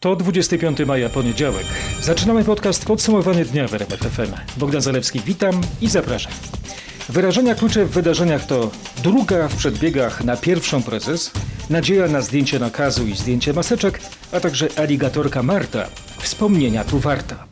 To 25 maja, poniedziałek. Zaczynamy podcast Podsumowanie dnia w RMF FM. Bogdan Zalewski, witam i zapraszam. Wyrażenia klucze w wydarzeniach to druga w przedbiegach na pierwszą prezes, nadzieja na zdjęcie nakazu i zdjęcie maseczek, a także aligatorka Marta. Wspomnienia tu warta.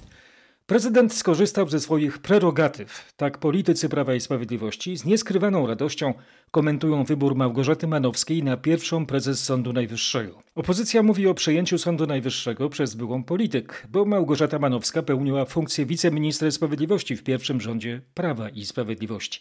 Prezydent skorzystał ze swoich prerogatyw. Tak politycy Prawa i Sprawiedliwości z nieskrywaną radością komentują wybór Małgorzaty Manowskiej na pierwszą prezes Sądu Najwyższego. Opozycja mówi o przejęciu Sądu Najwyższego przez byłą polityk, bo Małgorzata Manowska pełniła funkcję wiceministra sprawiedliwości w pierwszym rządzie Prawa i Sprawiedliwości.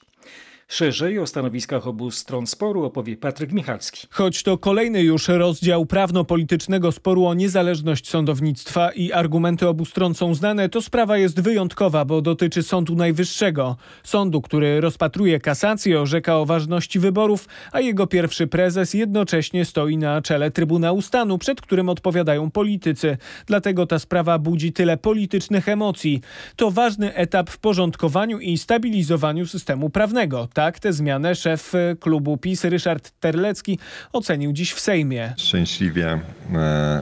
Szerzej o stanowiskach obu stron sporu opowie Patryk Michalski. Choć to kolejny już rozdział prawno-politycznego sporu o niezależność sądownictwa i argumenty obu stron są znane, to sprawa jest wyjątkowa, bo dotyczy Sądu Najwyższego. Sądu, który rozpatruje kasację, orzeka o ważności wyborów, a jego pierwszy prezes jednocześnie stoi na czele Trybunału Stanu, przed którym odpowiadają politycy. Dlatego ta sprawa budzi tyle politycznych emocji. To ważny etap w porządkowaniu i stabilizowaniu systemu prawnego. Tak tę zmianę szef klubu PiS Ryszard Terlecki ocenił dziś w Sejmie. Szczęśliwie e,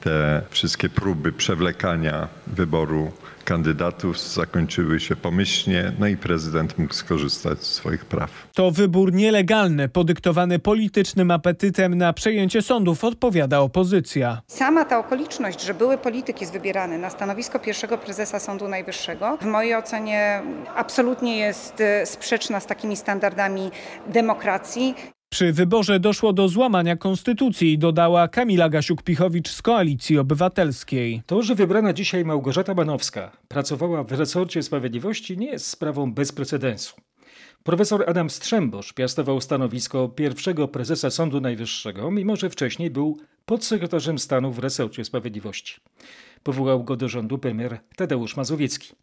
te wszystkie próby przewlekania wyboru kandydatów zakończyły się pomyślnie, no i prezydent mógł skorzystać z swoich praw. To wybór nielegalny, podyktowany politycznym apetytem na przejęcie sądów, odpowiada opozycja. Sama ta okoliczność, że były polityk jest wybierany na stanowisko pierwszego prezesa Sądu Najwyższego, w mojej ocenie absolutnie jest e, sprzeczna z takimi standardami demokracji. Przy wyborze doszło do złamania konstytucji, dodała Kamila Gasiuk-Pichowicz z Koalicji Obywatelskiej. To, że wybrana dzisiaj Małgorzata Banowska pracowała w resorcie sprawiedliwości nie jest sprawą bez precedensu. Profesor Adam Strzembosz piastował stanowisko pierwszego prezesa Sądu Najwyższego, mimo że wcześniej był podsekretarzem stanu w resorcie sprawiedliwości. Powołał go do rządu premier Tadeusz Mazowiecki.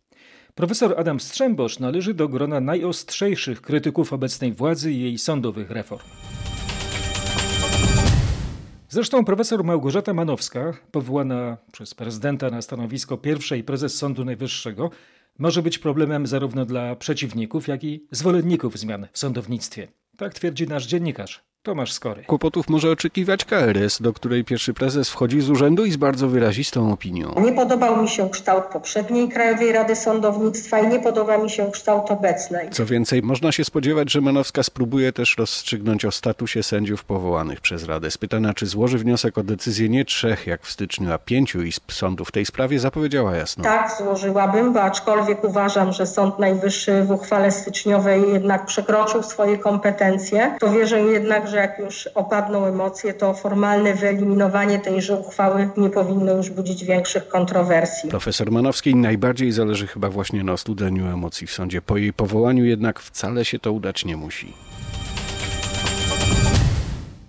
Profesor Adam Strzembosz należy do grona najostrzejszych krytyków obecnej władzy i jej sądowych reform. Zresztą profesor Małgorzata Manowska, powołana przez prezydenta na stanowisko pierwszej prezes Sądu Najwyższego, może być problemem zarówno dla przeciwników, jak i zwolenników zmian w sądownictwie. Tak twierdzi nasz dziennikarz Tomasz Skory. Kłopotów może oczekiwać KRS, do której pierwszy prezes wchodzi z urzędu i z bardzo wyrazistą opinią. Nie podobał mi się kształt poprzedniej Krajowej Rady Sądownictwa i nie podoba mi się kształt obecnej. Co więcej, można się spodziewać, że Manowska spróbuje też rozstrzygnąć o statusie sędziów powołanych przez Radę. Spytana, czy złoży wniosek o decyzję nie trzech, jak w styczniu, a pięciu izb sądów w tej sprawie, zapowiedziała jasno. Tak, złożyłabym, bo aczkolwiek uważam, że Sąd Najwyższy w uchwale styczniowej jednak przekroczył swoje kompetencje, to wierzę jednak, że że jak już opadną emocje, to formalne wyeliminowanie tejże uchwały nie powinno już budzić większych kontrowersji. Profesor Manowskiej najbardziej zależy chyba właśnie na ostudzeniu emocji w sądzie. Po jej powołaniu jednak wcale się to udać nie musi.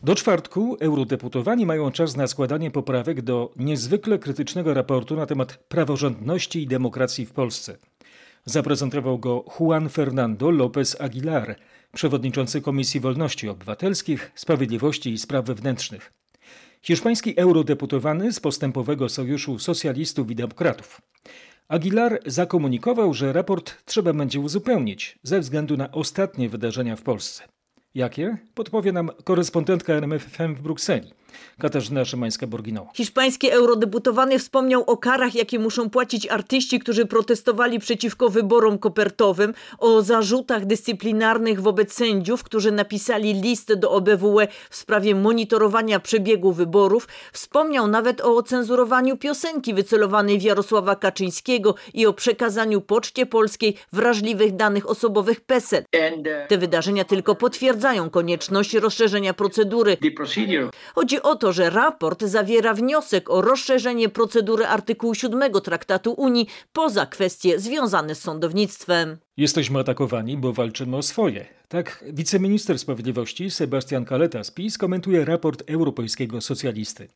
Do czwartku eurodeputowani mają czas na składanie poprawek do niezwykle krytycznego raportu na temat praworządności i demokracji w Polsce. Zaprezentował go Juan Fernando López Aguilar, przewodniczący Komisji Wolności Obywatelskich, Sprawiedliwości i Spraw Wewnętrznych. Hiszpański eurodeputowany z postępowego Sojuszu Socjalistów i Demokratów. Aguilar zakomunikował, że raport trzeba będzie uzupełnić ze względu na ostatnie wydarzenia w Polsce. Jakie? Podpowie nam korespondentka RMFFM w Brukseli. Katarzyna Szymańska-Borginą. Hiszpański eurodeputowany wspomniał o karach, jakie muszą płacić artyści, którzy protestowali przeciwko wyborom kopertowym, o zarzutach dyscyplinarnych wobec sędziów, którzy napisali list do OBWE w sprawie monitorowania przebiegu wyborów. Wspomniał nawet o cenzurowaniu piosenki wycelowanej w Jarosława Kaczyńskiego i o przekazaniu Poczcie Polskiej wrażliwych danych osobowych PESEL. Te wydarzenia tylko potwierdzają konieczność rozszerzenia procedury. Chodzi o to, że raport zawiera wniosek o rozszerzenie procedury artykułu 7 Traktatu Unii poza kwestie związane z sądownictwem. Jesteśmy atakowani, bo walczymy o swoje. Tak wiceminister sprawiedliwości Sebastian Kaleta z PiS komentuje raport europejskiego socjalisty.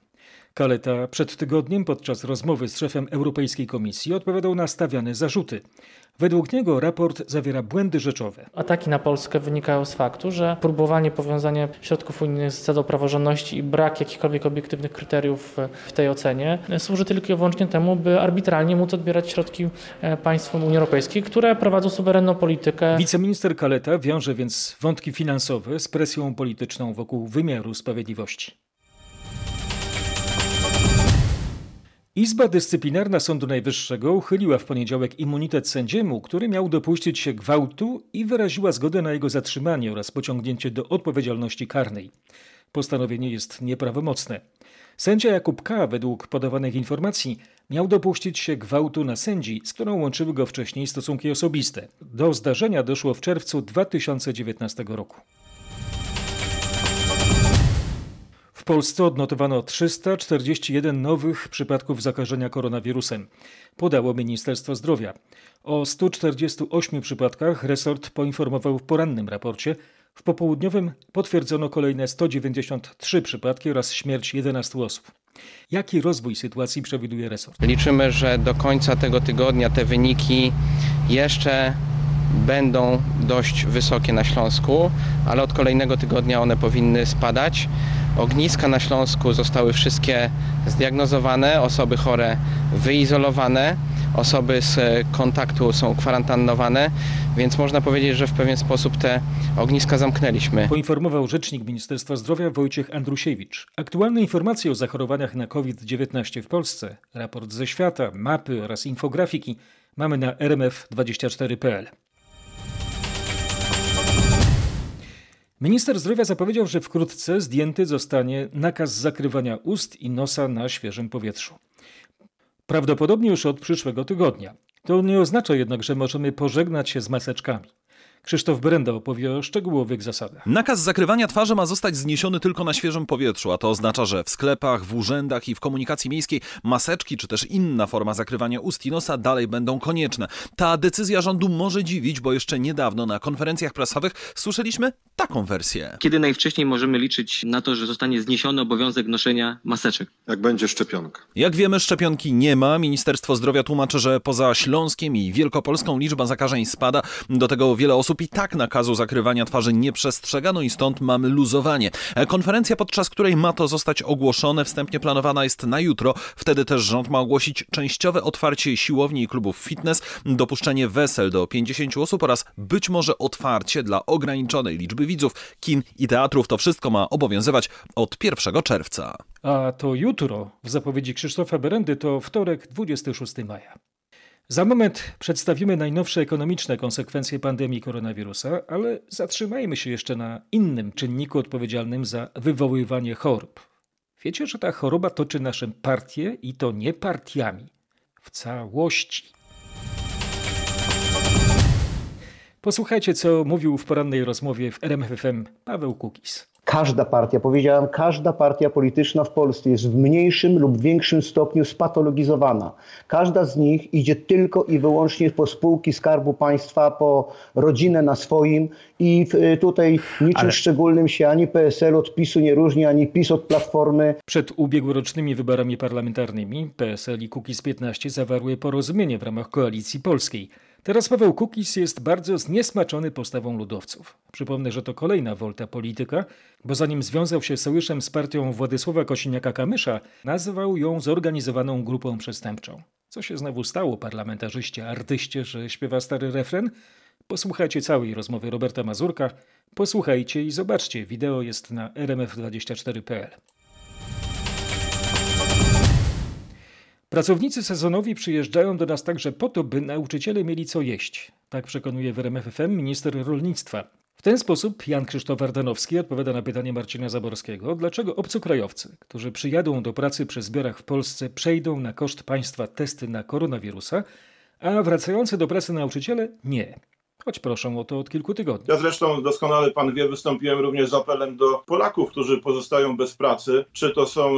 Kaleta przed tygodniem podczas rozmowy z szefem Europejskiej Komisji odpowiadał na stawiane zarzuty. Według niego raport zawiera błędy rzeczowe. Ataki na Polskę wynikają z faktu, że próbowanie powiązania środków unijnych z zasadą praworządności i brak jakichkolwiek obiektywnych kryteriów w tej ocenie służy tylko i wyłącznie temu, by arbitralnie móc odbierać środki e, państwom Unii Europejskiej, które prowadzą suwerenną politykę. Wiceminister Kaleta wiąże więc wątki finansowe z presją polityczną wokół wymiaru sprawiedliwości. Izba Dyscyplinarna Sądu Najwyższego uchyliła w poniedziałek immunitet sędziemu, który miał dopuścić się gwałtu i wyraziła zgodę na jego zatrzymanie oraz pociągnięcie do odpowiedzialności karnej. Postanowienie jest nieprawomocne. Sędzia Jakub K., według podawanych informacji, miał dopuścić się gwałtu na sędzi, z którą łączyły go wcześniej stosunki osobiste. Do zdarzenia doszło w czerwcu 2019 roku. W Polsce odnotowano 341 nowych przypadków zakażenia koronawirusem, podało Ministerstwo Zdrowia. O 148 przypadkach resort poinformował w porannym raporcie. W popołudniowym potwierdzono kolejne 193 przypadki oraz śmierć 11 osób. Jaki rozwój sytuacji przewiduje resort? Liczymy, że do końca tego tygodnia te wyniki jeszcze będą dość wysokie na Śląsku, ale od kolejnego tygodnia one powinny spadać. Ogniska na Śląsku zostały wszystkie zdiagnozowane, osoby chore wyizolowane, osoby z kontaktu są kwarantannowane, więc można powiedzieć, że w pewien sposób te ogniska zamknęliśmy. Poinformował rzecznik Ministerstwa Zdrowia Wojciech Andrusiewicz. Aktualne informacje o zachorowaniach na COVID-19 w Polsce, raport ze świata, mapy oraz infografiki mamy na rmf24.pl. Minister zdrowia zapowiedział, że wkrótce zdjęty zostanie nakaz zakrywania ust i nosa na świeżym powietrzu. Prawdopodobnie już od przyszłego tygodnia. To nie oznacza jednak, że możemy pożegnać się z maseczkami. Krzysztof Brenda opowie o szczegółowych zasadach. Nakaz zakrywania twarzy ma zostać zniesiony tylko na świeżym powietrzu, a to oznacza, że w sklepach, w urzędach i w komunikacji miejskiej maseczki czy też inna forma zakrywania ust i nosa dalej będą konieczne. Ta decyzja rządu może dziwić, bo jeszcze niedawno na konferencjach prasowych słyszeliśmy taką wersję. Kiedy najwcześniej możemy liczyć na to, że zostanie zniesiony obowiązek noszenia maseczek? Jak będzie szczepionka. Jak wiemy, szczepionki nie ma. Ministerstwo Zdrowia tłumaczy, że poza Śląskiem i Wielkopolską liczba zakażeń spada. Do tego wiele osób i tak nakazu zakrywania twarzy nie przestrzegano i stąd mamy luzowanie. Konferencja, podczas której ma to zostać ogłoszone, wstępnie planowana jest na jutro. Wtedy też rząd ma ogłosić częściowe otwarcie siłowni i klubów fitness, dopuszczenie wesel do 50 osób oraz być może otwarcie dla ograniczonej liczby widzów, kin i teatrów. To wszystko ma obowiązywać od 1 czerwca. A to jutro, w zapowiedzi Krzysztofa Berendy, to wtorek 26 maja. Za moment przedstawimy najnowsze ekonomiczne konsekwencje pandemii koronawirusa, ale zatrzymajmy się jeszcze na innym czynniku odpowiedzialnym za wywoływanie chorób. Wiecie, że ta choroba toczy nasze partie i to nie partiami, w całości. Posłuchajcie, co mówił w porannej rozmowie w RMFFM Paweł Kukis. Każda partia, powiedziałem, każda partia polityczna w Polsce jest w mniejszym lub większym stopniu spatologizowana. Każda z nich idzie tylko i wyłącznie po spółki Skarbu Państwa, po rodzinę na swoim i tutaj niczym Ale... szczególnym się ani PSL od PiSu nie różni, ani PiS od Platformy. Przed ubiegłorocznymi wyborami parlamentarnymi PSL i Kukiz 15 zawarły porozumienie w ramach Koalicji Polskiej. Teraz Paweł Kukis jest bardzo zniesmaczony postawą ludowców. Przypomnę, że to kolejna wolta polityka, bo zanim związał się sojuszem z partią Władysława Kosiniaka-Kamysza, nazwał ją zorganizowaną grupą przestępczą. Co się znowu stało parlamentarzyście, artyście, że śpiewa stary refren? Posłuchajcie całej rozmowy Roberta Mazurka, posłuchajcie i zobaczcie, wideo jest na rmf24.pl. Pracownicy sezonowi przyjeżdżają do nas także po to, by nauczyciele mieli co jeść. Tak przekonuje w RMFFM minister rolnictwa. W ten sposób Jan Krzysztof Ardanowski odpowiada na pytanie Marcina Zaborskiego, dlaczego obcokrajowcy, którzy przyjadą do pracy przy zbiorach w Polsce, przejdą na koszt państwa testy na koronawirusa, a wracający do pracy nauczyciele nie choć proszą o to od kilku tygodni. Ja zresztą doskonale pan wie, wystąpiłem również z apelem do Polaków, którzy pozostają bez pracy, czy to są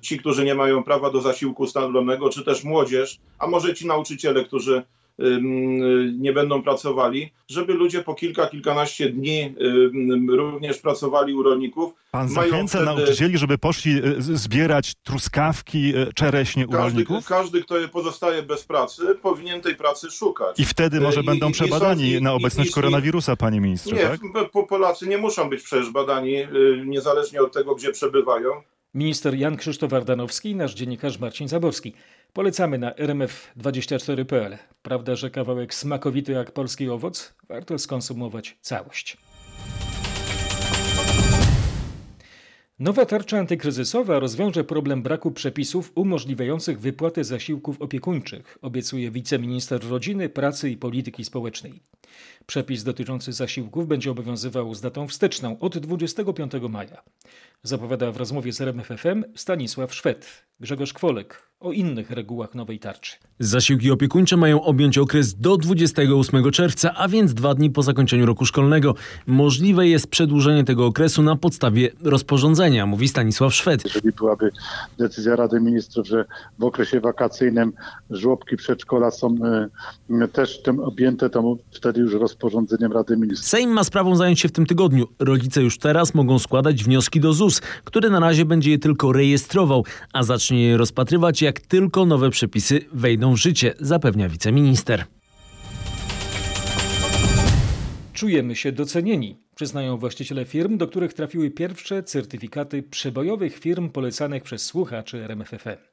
ci, którzy nie mają prawa do zasiłku stanu czy też młodzież, a może ci nauczyciele, którzy nie będą pracowali, żeby ludzie po kilka, kilkanaście dni również pracowali u rolników. Pan zachęca wtedy... nauczycieli, żeby poszli e, zbierać truskawki, e, czereśnie u każdy, rolników? Każdy, kto pozostaje bez pracy, powinien tej pracy szukać. I wtedy może I, będą i, przebadani i, na obecność koronawirusa, panie ministrze, Nie, tak? Polacy nie muszą być przecież badani, niezależnie od tego, gdzie przebywają. Minister Jan Krzysztof Ardanowski i nasz dziennikarz Marcin Zaborski. Polecamy na rmf24.pl. Prawda, że kawałek smakowity jak polski owoc? Warto skonsumować całość. Nowa tarcza antykryzysowa rozwiąże problem braku przepisów umożliwiających wypłatę zasiłków opiekuńczych, obiecuje wiceminister rodziny, pracy i polityki społecznej. Przepis dotyczący zasiłków będzie obowiązywał z datą wsteczną od 25 maja. Zapowiada w rozmowie z RMFFM Stanisław Szwed. Grzegorz Kwolek o innych regułach nowej tarczy. Zasiłki opiekuńcze mają objąć okres do 28 czerwca, a więc dwa dni po zakończeniu roku szkolnego. Możliwe jest przedłużenie tego okresu na podstawie rozporządzenia, mówi Stanisław Szwed. Jeżeli byłaby decyzja Rady Ministrów, że w okresie wakacyjnym żłobki przedszkola są e, też tym objęte, to wtedy już rozporządzeniem Rady Ministrów. Sejm ma sprawą zająć się w tym tygodniu. Rodzice już teraz mogą składać wnioski do ZUS, który na razie będzie je tylko rejestrował, a zacznie je rozpatrywać jak tylko nowe przepisy wejdą w życie, zapewnia wiceminister. Czujemy się docenieni, przyznają właściciele firm, do których trafiły pierwsze certyfikaty przebojowych firm polecanych przez słuchaczy RMFFM.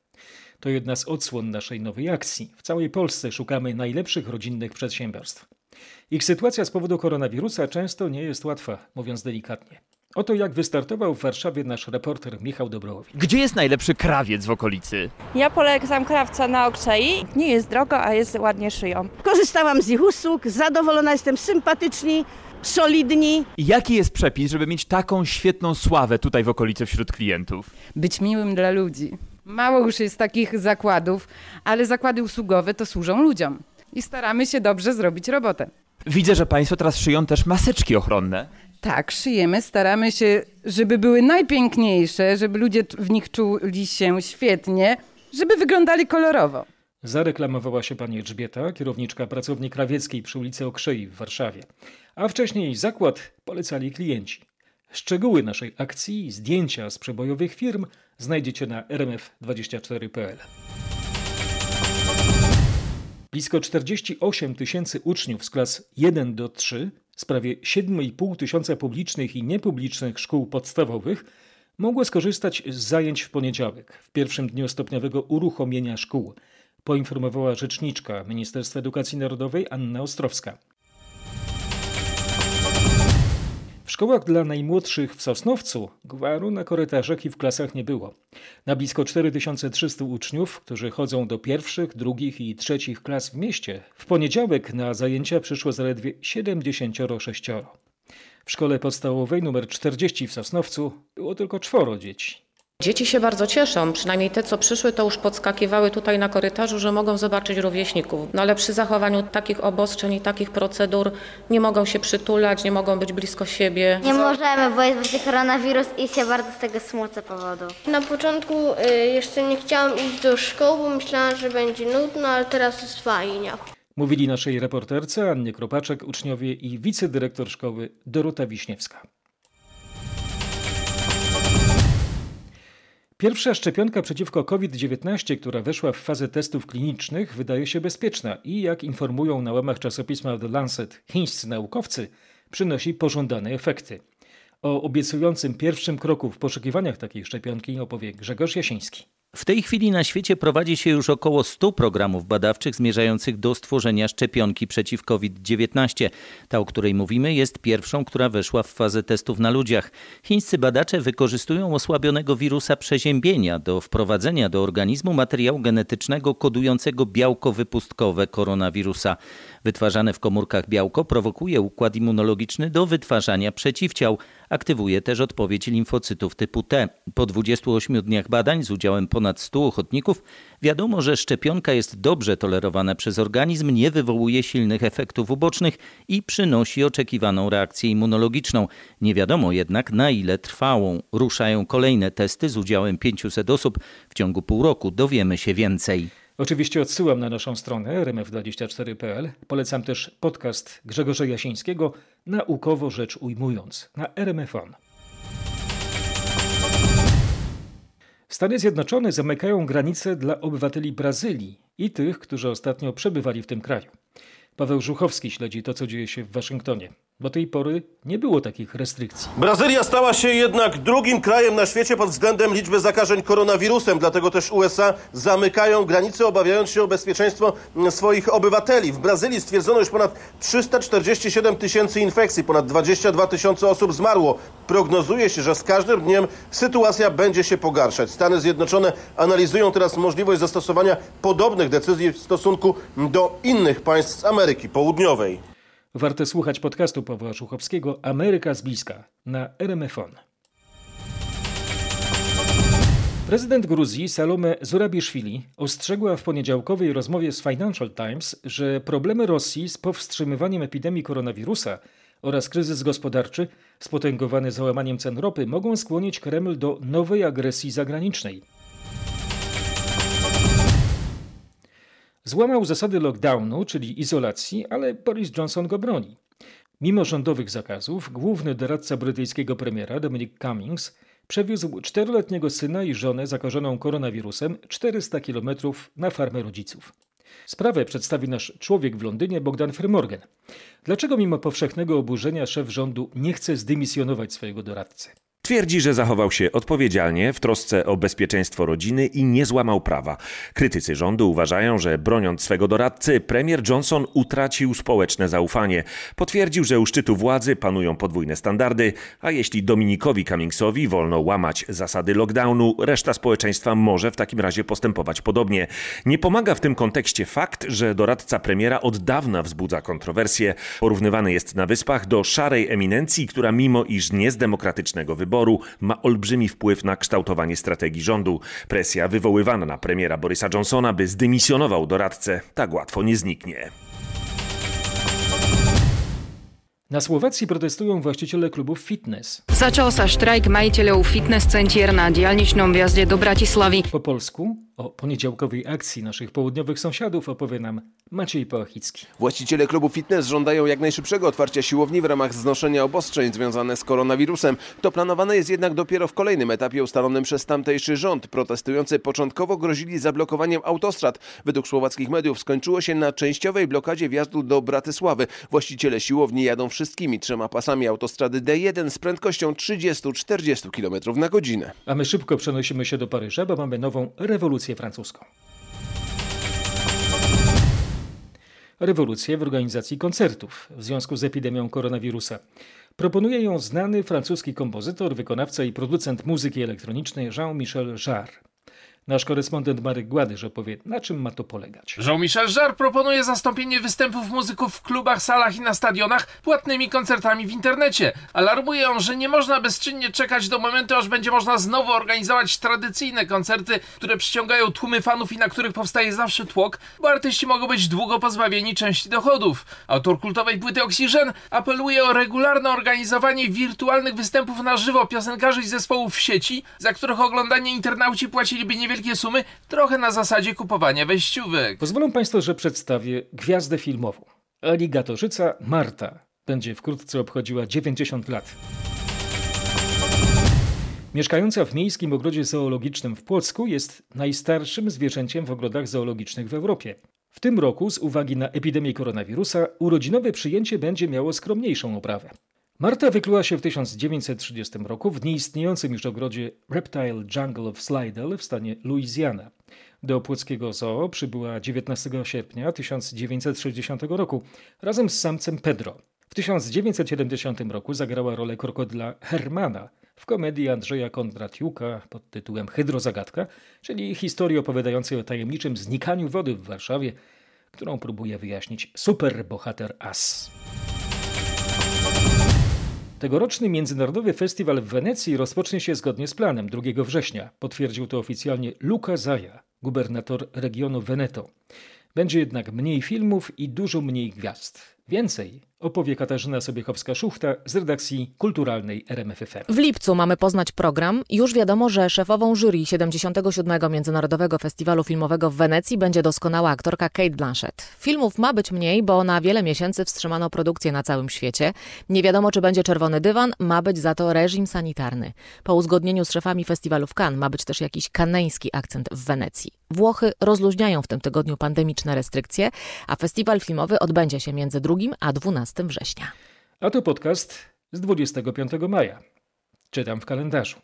To jedna z odsłon naszej nowej akcji. W całej Polsce szukamy najlepszych rodzinnych przedsiębiorstw. Ich sytuacja z powodu koronawirusa często nie jest łatwa, mówiąc delikatnie. Oto jak wystartował w Warszawie nasz reporter Michał Dobrowicz. Gdzie jest najlepszy krawiec w okolicy? Ja polecam krawca na Okrzei. Nie jest drogo, a jest ładnie szyją. Korzystałam z ich usług, zadowolona jestem, sympatyczni, solidni. Jaki jest przepis, żeby mieć taką świetną sławę tutaj w okolicy wśród klientów? Być miłym dla ludzi. Mało już jest takich zakładów, ale zakłady usługowe to służą ludziom. I staramy się dobrze zrobić robotę. Widzę, że Państwo teraz szyją też maseczki ochronne. Tak, szyjemy, staramy się, żeby były najpiękniejsze, żeby ludzie w nich czuli się świetnie, żeby wyglądali kolorowo. Zareklamowała się pani Elżbieta, kierowniczka pracowni krawieckiej przy ulicy Okrzei w Warszawie. A wcześniej zakład polecali klienci. Szczegóły naszej akcji zdjęcia z przebojowych firm znajdziecie na rmf24.pl. Blisko 48 tysięcy uczniów z klas 1 do 3 z prawie 7,5 tysiąca publicznych i niepublicznych szkół podstawowych mogło skorzystać z zajęć w poniedziałek, w pierwszym dniu stopniowego uruchomienia szkół, poinformowała rzeczniczka Ministerstwa Edukacji Narodowej Anna Ostrowska. W szkołach dla najmłodszych w Sosnowcu gwaru na korytarzach i w klasach nie było. Na blisko 4300 uczniów, którzy chodzą do pierwszych, drugich i trzecich klas w mieście, w poniedziałek na zajęcia przyszło zaledwie 76. W szkole podstawowej nr 40 w Sosnowcu było tylko czworo dzieci. Dzieci się bardzo cieszą, przynajmniej te, co przyszły, to już podskakiwały tutaj na korytarzu, że mogą zobaczyć rówieśników. No ale przy zachowaniu takich obostrzeń i takich procedur nie mogą się przytulać, nie mogą być blisko siebie. Nie możemy, bo jest będzie koronawirus i się bardzo z tego smucę powodu. Na początku y, jeszcze nie chciałam iść do szkoły, bo myślałam, że będzie nudno, ale teraz jest fajnie. Mówili naszej reporterce Annie Kropaczek, uczniowie i wicedyrektor szkoły Dorota Wiśniewska. Pierwsza szczepionka przeciwko COVID-19, która weszła w fazę testów klinicznych, wydaje się bezpieczna i, jak informują na łamach czasopisma The Lancet chińscy naukowcy, przynosi pożądane efekty. O obiecującym pierwszym kroku w poszukiwaniach takiej szczepionki opowie Grzegorz Jasiński. W tej chwili na świecie prowadzi się już około 100 programów badawczych zmierzających do stworzenia szczepionki przeciw COVID-19. Ta, o której mówimy, jest pierwszą, która weszła w fazę testów na ludziach. Chińscy badacze wykorzystują osłabionego wirusa przeziębienia do wprowadzenia do organizmu materiału genetycznego kodującego białko wypustkowe koronawirusa. Wytwarzane w komórkach białko prowokuje układ immunologiczny do wytwarzania przeciwciał. Aktywuje też odpowiedź limfocytów typu T. Po 28 dniach badań z udziałem ponad 100 ochotników wiadomo, że szczepionka jest dobrze tolerowana przez organizm, nie wywołuje silnych efektów ubocznych i przynosi oczekiwaną reakcję immunologiczną. Nie wiadomo jednak na ile trwałą. Ruszają kolejne testy z udziałem 500 osób. W ciągu pół roku dowiemy się więcej. Oczywiście odsyłam na naszą stronę rmf24.pl. Polecam też podcast Grzegorza Jasińskiego Naukowo rzecz ujmując na RMFON. Stany Zjednoczone zamykają granice dla obywateli Brazylii i tych, którzy ostatnio przebywali w tym kraju. Paweł Żuchowski śledzi to, co dzieje się w Waszyngtonie. Do tej pory nie było takich restrykcji. Brazylia stała się jednak drugim krajem na świecie pod względem liczby zakażeń koronawirusem, dlatego też USA zamykają granice, obawiając się o bezpieczeństwo swoich obywateli. W Brazylii stwierdzono już ponad 347 tysięcy infekcji, ponad 22 tysiące osób zmarło. Prognozuje się, że z każdym dniem sytuacja będzie się pogarszać. Stany Zjednoczone analizują teraz możliwość zastosowania podobnych decyzji w stosunku do innych państw z Ameryki Południowej. Warto słuchać podcastu Pawła Żuchowskiego Ameryka z bliska na RMFON. Prezydent Gruzji Salome Zurabiszwili ostrzegła w poniedziałkowej rozmowie z Financial Times, że problemy Rosji z powstrzymywaniem epidemii koronawirusa oraz kryzys gospodarczy spotęgowany załamaniem cen ropy mogą skłonić Kreml do nowej agresji zagranicznej. Złamał zasady lockdownu, czyli izolacji, ale Boris Johnson go broni. Mimo rządowych zakazów, główny doradca brytyjskiego premiera Dominic Cummings przewiózł czteroletniego syna i żonę zakażoną koronawirusem 400 km na farmę rodziców. Sprawę przedstawi nasz człowiek w Londynie Bogdan Frymorgan. Dlaczego mimo powszechnego oburzenia szef rządu nie chce zdymisjonować swojego doradcy? Twierdzi, że zachował się odpowiedzialnie w trosce o bezpieczeństwo rodziny i nie złamał prawa. Krytycy rządu uważają, że broniąc swego doradcy, premier Johnson utracił społeczne zaufanie. Potwierdził, że u szczytu władzy panują podwójne standardy, a jeśli Dominikowi Cummingsowi wolno łamać zasady lockdownu, reszta społeczeństwa może w takim razie postępować podobnie. Nie pomaga w tym kontekście fakt, że doradca premiera od dawna wzbudza kontrowersje. Porównywany jest na wyspach do szarej eminencji, która mimo iż nie z demokratycznego wyboru, wyboru ma olbrzymi wpływ na kształtowanie strategii rządu. Presja wywoływana na premiera Borysa Johnsona, by zdymisjonował doradcę, tak łatwo nie zniknie. Na Słowacji protestują właściciele klubów fitness. Začal sa štrajk majiteľov fitness centier na diaľničnom wjazde do Bratislavy. Po polsku o poniedziałkowej akcji naszych południowych sąsiadów opowie nam Maciej Pałachicki. Właściciele klubu fitness żądają jak najszybszego otwarcia siłowni w ramach znoszenia obostrzeń związane z koronawirusem. To planowane jest jednak dopiero w kolejnym etapie ustalonym przez tamtejszy rząd. Protestujący początkowo grozili zablokowaniem autostrad. Według słowackich mediów skończyło się na częściowej blokadzie wjazdu do Bratysławy. Właściciele siłowni jadą wszystkimi trzema pasami autostrady D1 z prędkością 30-40 km na godzinę. A my szybko przenosimy się do Paryża, bo mamy nową rewolucję francuską. Rewolucję w organizacji koncertów w związku z epidemią koronawirusa. Proponuje ją znany francuski kompozytor, wykonawca i producent muzyki elektronicznej Jean-Michel Jarre. Nasz korespondent Marek Gładyż opowie, na czym ma to polegać. Jean-Michel Jarre proponuje zastąpienie występów muzyków w klubach, salach i na stadionach płatnymi koncertami w internecie. Alarmuje on, że nie można bezczynnie czekać do momentu, aż będzie można znowu organizować tradycyjne koncerty, które przyciągają tłumy fanów i na których powstaje zawsze tłok, bo artyści mogą być długo pozbawieni części dochodów. Autor kultowej płyty Oxygen apeluje o regularne organizowanie wirtualnych występów na żywo piosenkarzy i zespołów w sieci, za których oglądanie internauci płaciliby niewiele niewielkie sumy, trochę na zasadzie kupowania wejściówek. Pozwolą Państwo, że przedstawię gwiazdę filmową. Aligatorzyca Marta będzie wkrótce obchodziła 90 lat. Mieszkająca w miejskim ogrodzie zoologicznym w Płocku jest najstarszym zwierzęciem w ogrodach zoologicznych w Europie. W tym roku, z uwagi na epidemię koronawirusa, urodzinowe przyjęcie będzie miało skromniejszą oprawę. Marta wykluła się w 1930 roku w nieistniejącym już ogrodzie Reptile Jungle of Slidell w stanie Louisiana. Do płockiego zoo przybyła 19 sierpnia 1960 roku razem z samcem Pedro. W 1970 roku zagrała rolę krokodyla Hermana w komedii Andrzeja Kondratiuka pod tytułem Hydrozagadka, czyli historii opowiadającej o tajemniczym znikaniu wody w Warszawie, którą próbuje wyjaśnić superbohater As. Tegoroczny Międzynarodowy Festiwal w Wenecji rozpocznie się zgodnie z planem 2 września. Potwierdził to oficjalnie Luca Zaja, gubernator regionu Veneto. Będzie jednak mniej filmów i dużo mniej gwiazd. Więcej opowie Katarzyna Sobiechowska-Szuchta z redakcji kulturalnej RMFFM. W lipcu mamy poznać program. Już wiadomo, że szefową jury 77. Międzynarodowego Festiwalu Filmowego w Wenecji będzie doskonała aktorka Kate Blanchett. Filmów ma być mniej, bo na wiele miesięcy wstrzymano produkcję na całym świecie. Nie wiadomo, czy będzie czerwony dywan, ma być za to reżim sanitarny. Po uzgodnieniu z szefami festiwalu w Cannes ma być też jakiś kaneński akcent w Wenecji. Włochy rozluźniają w tym tygodniu pandemiczne restrykcje, a festiwal filmowy odbędzie się między 2 a 12 września. A to podcast z 25 maja. Czytam w kalendarzu.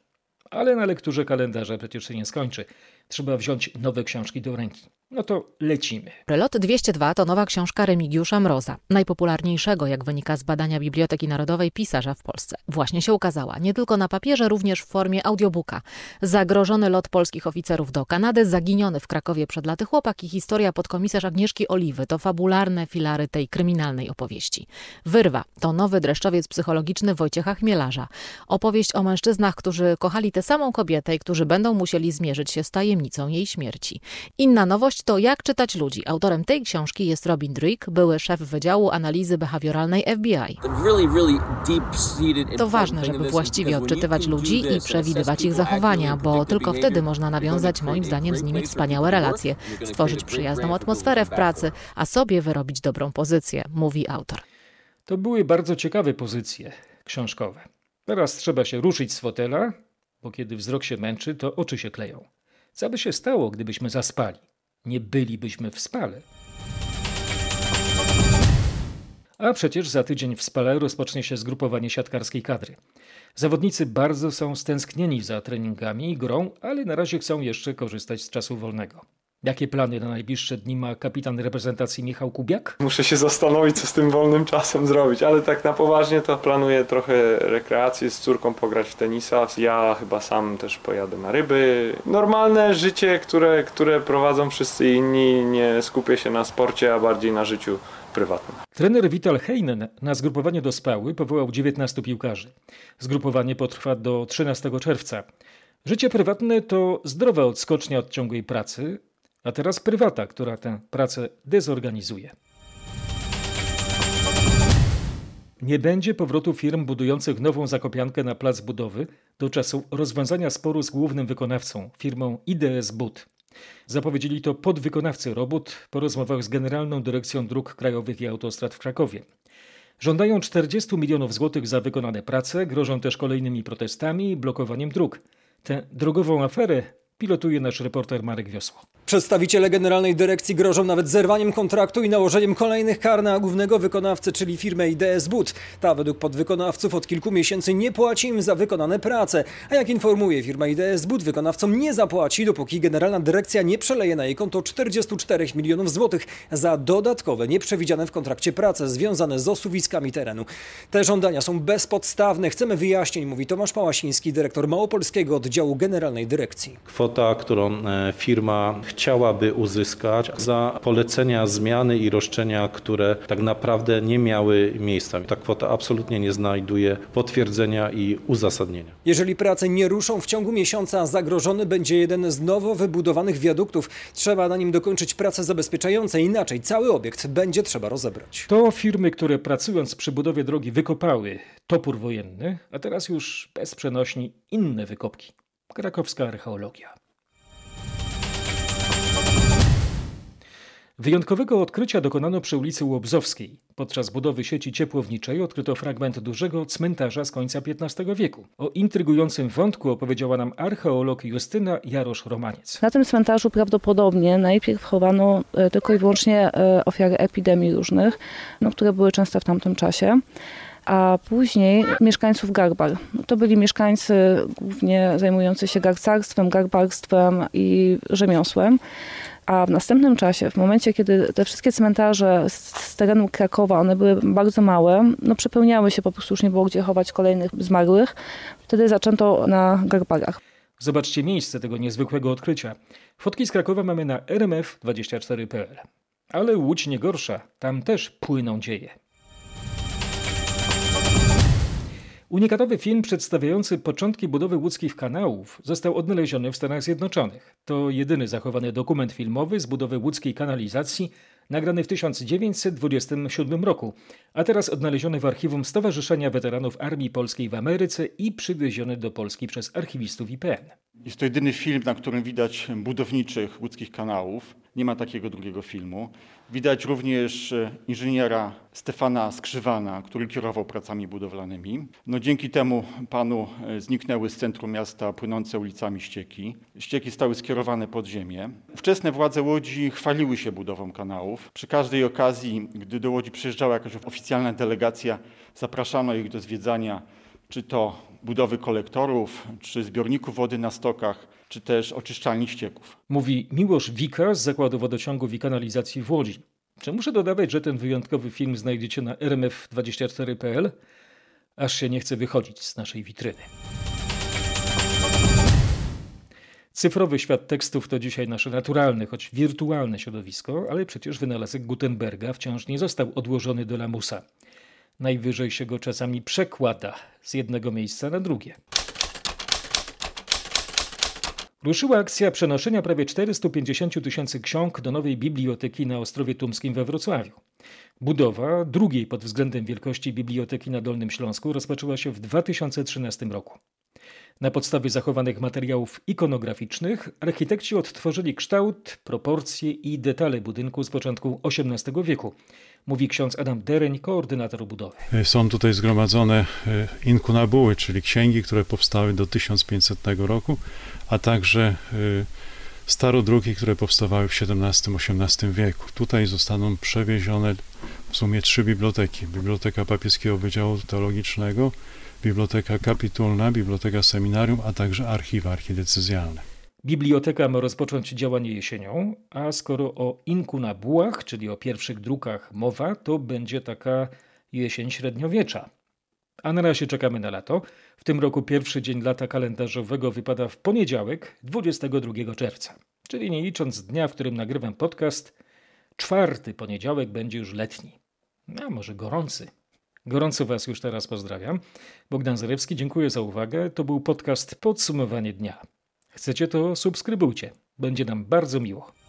Ale na lekturze kalendarza przecież się nie skończy. Trzeba wziąć nowe książki do ręki. No to lecimy. Prelot 202 to nowa książka Remigiusza Mroza, najpopularniejszego, jak wynika z badania Biblioteki Narodowej, pisarza w Polsce. Właśnie się ukazała, nie tylko na papierze, również w formie audiobooka. Zagrożony lot polskich oficerów do Kanady, zaginiony w Krakowie przed laty chłopak i historia podkomisarz Agnieszki Oliwy to fabularne filary tej kryminalnej opowieści. Wyrwa to nowy dreszczowiec psychologiczny Wojciecha Chmielarza. Opowieść o mężczyznach, którzy kochali tę samą kobietę i którzy będą musieli zmierzyć się z tajemnicą jej śmierci. Inna nowość to Jak czytać ludzi. Autorem tej książki jest Robin Drake, były szef Wydziału Analizy Behawioralnej FBI. To ważne, żeby właściwie odczytywać ludzi i przewidywać ich zachowania, bo tylko wtedy można nawiązać moim zdaniem z nimi wspaniałe relacje, stworzyć przyjazną atmosferę w pracy, a sobie wyrobić dobrą pozycję, mówi autor. To były bardzo ciekawe pozycje książkowe. Teraz trzeba się ruszyć z fotela, bo kiedy wzrok się męczy, to oczy się kleją. Co by się stało, gdybyśmy zaspali? Nie bylibyśmy w spale. A przecież za tydzień w Spale rozpocznie się zgrupowanie siatkarskiej kadry. Zawodnicy bardzo są stęsknieni za treningami i grą, ale na razie chcą jeszcze korzystać z czasu wolnego. Jakie plany na najbliższe dni ma kapitan reprezentacji Michał Kubiak? Muszę się zastanowić, co z tym wolnym czasem zrobić, ale tak na poważnie to planuję trochę rekreacji, z córką pograć w tenisa. Ja chyba sam też pojadę na ryby. Normalne życie, które, które prowadzą wszyscy inni. Nie skupię się na sporcie, a bardziej na życiu prywatnym. Trener Vital Heinen na zgrupowanie do Spały powołał 19 piłkarzy. Zgrupowanie potrwa do 13 czerwca. Życie prywatne to zdrowa odskocznia od ciągłej pracy, a teraz prywata, która tę pracę dezorganizuje. Nie będzie powrotu firm budujących nową zakopiankę na plac budowy do czasu rozwiązania sporu z głównym wykonawcą, firmą IDS Bud. Zapowiedzieli to podwykonawcy robót po rozmowach z Generalną Dyrekcją Dróg Krajowych i Autostrad w Krakowie. Żądają 40 milionów złotych za wykonane prace, grożą też kolejnymi protestami i blokowaniem dróg. Tę drogową aferę pilotuje nasz reporter Marek Wiosło. Przedstawiciele Generalnej Dyrekcji grożą nawet zerwaniem kontraktu i nałożeniem kolejnych kar na głównego wykonawcę, czyli firmę IDS Bud. Ta według podwykonawców od kilku miesięcy nie płaci im za wykonane prace. A jak informuje firma IDS Bud, wykonawcom nie zapłaci, dopóki Generalna Dyrekcja nie przeleje na jej konto 44 milionów złotych za dodatkowe, nieprzewidziane w kontrakcie prace związane z osuwiskami terenu. Te żądania są bezpodstawne. Chcemy wyjaśnień, mówi Tomasz Pałasiński, dyrektor Małopolskiego Oddziału Generalnej Dyrekcji. Kwota, którą e, firma chciałaby uzyskać za polecenia zmiany i roszczenia, które tak naprawdę nie miały miejsca. Ta kwota absolutnie nie znajduje potwierdzenia i uzasadnienia. Jeżeli prace nie ruszą w ciągu miesiąca, zagrożony będzie jeden z nowo wybudowanych wiaduktów. Trzeba na nim dokończyć prace zabezpieczające, inaczej cały obiekt będzie trzeba rozebrać. To firmy, które pracując przy budowie drogi wykopały topór wojenny, a teraz już bez przenośni inne wykopki. Krakowska archeologia. Wyjątkowego odkrycia dokonano przy ulicy Łobzowskiej. Podczas budowy sieci ciepłowniczej odkryto fragment dużego cmentarza z końca XV wieku. O intrygującym wątku opowiedziała nam archeolog Justyna Jarosz-Romaniec. Na tym cmentarzu prawdopodobnie najpierw chowano e, tylko i wyłącznie e, ofiary epidemii różnych, no, które były częste w tamtym czasie a później mieszkańców Garbar. To byli mieszkańcy głównie zajmujący się garcarstwem, garbarstwem i rzemiosłem. A w następnym czasie, w momencie, kiedy te wszystkie cmentarze z, terenu Krakowa, one były bardzo małe, no przepełniały się, po prostu już nie było gdzie chować kolejnych zmarłych, wtedy zaczęto na garbarach. Zobaczcie miejsce tego niezwykłego odkrycia. Fotki z Krakowa mamy na rmf24.pl. Ale Łódź nie gorsza, tam też płyną dzieje. Unikatowy film przedstawiający początki budowy łódzkich kanałów został odnaleziony w Stanach Zjednoczonych. To jedyny zachowany dokument filmowy z budowy łódzkiej kanalizacji nagrany w 1927 roku, a teraz odnaleziony w archiwum Stowarzyszenia Weteranów Armii Polskiej w Ameryce i przywieziony do Polski przez archiwistów IPN. Jest to jedyny film, na którym widać budowniczych łódzkich kanałów. Nie ma takiego drugiego filmu. Widać również e, inżyniera Stefana Skrzywana, który kierował pracami budowlanymi. No, dzięki temu panu e, zniknęły z centrum miasta płynące ulicami ścieki. Ścieki stały skierowane pod ziemię. Wczesne władze Łodzi chwaliły się budową kanałów. Przy każdej okazji, gdy do Łodzi przyjeżdżała jakaś oficjalna delegacja, zapraszano ich do zwiedzania czy to budowy kolektorów, czy zbiorników wody na stokach, czy też oczyszczalni ścieków. Mówi Miłosz Wika z Zakładu Wodociągów i Kanalizacji w Łodzi. Czy muszę dodawać, że ten wyjątkowy film znajdziecie na rmf24.pl? Aż się nie chce wychodzić z naszej witryny. Cyfrowy świat tekstów to dzisiaj nasze naturalne, choć wirtualne środowisko, ale przecież wynalazek Gutenberga wciąż nie został odłożony do lamusa. Najwyżej się go czasami przekłada z jednego miejsca na drugie. Ruszyła akcja przenoszenia prawie 450 tysięcy ksiąg do nowej biblioteki na Ostrowie Tumskim we Wrocławiu. Budowa drugiej pod względem wielkości biblioteki na Dolnym Śląsku rozpoczęła się w 2013 roku. Na podstawie zachowanych materiałów ikonograficznych architekci odtworzyli kształt, proporcje i detale budynku z początku XVIII wieku, mówi ksiądz Adam Dereń, koordynator budowy. Są tutaj zgromadzone e, inkunabuły, czyli księgi, które powstały do 1500 roku, a także e, starodruki, które powstawały w XVII-XVIII wieku. Tutaj zostaną przewiezione w sumie trzy biblioteki. Biblioteka Papieskiego Wydziału Teologicznego, Biblioteka Kapitulna, Biblioteka Seminarium, a także archiwa archidecyzjalne. Biblioteka ma rozpocząć działanie jesienią, a skoro o inkunabułach, czyli o pierwszych drukach mowa, to będzie taka jesień średniowiecza. A na razie czekamy na lato. W tym roku pierwszy dzień lata kalendarzowego wypada w poniedziałek, 22 czerwca. Czyli nie licząc dnia, w którym nagrywam podcast, czwarty poniedziałek będzie już letni. A może gorący. Gorąco Was już teraz pozdrawiam. Bogdan Zarewski, dziękuję za uwagę. To był podcast Podsumowanie Dnia. Chcecie to subskrybujcie. Będzie nam bardzo miło.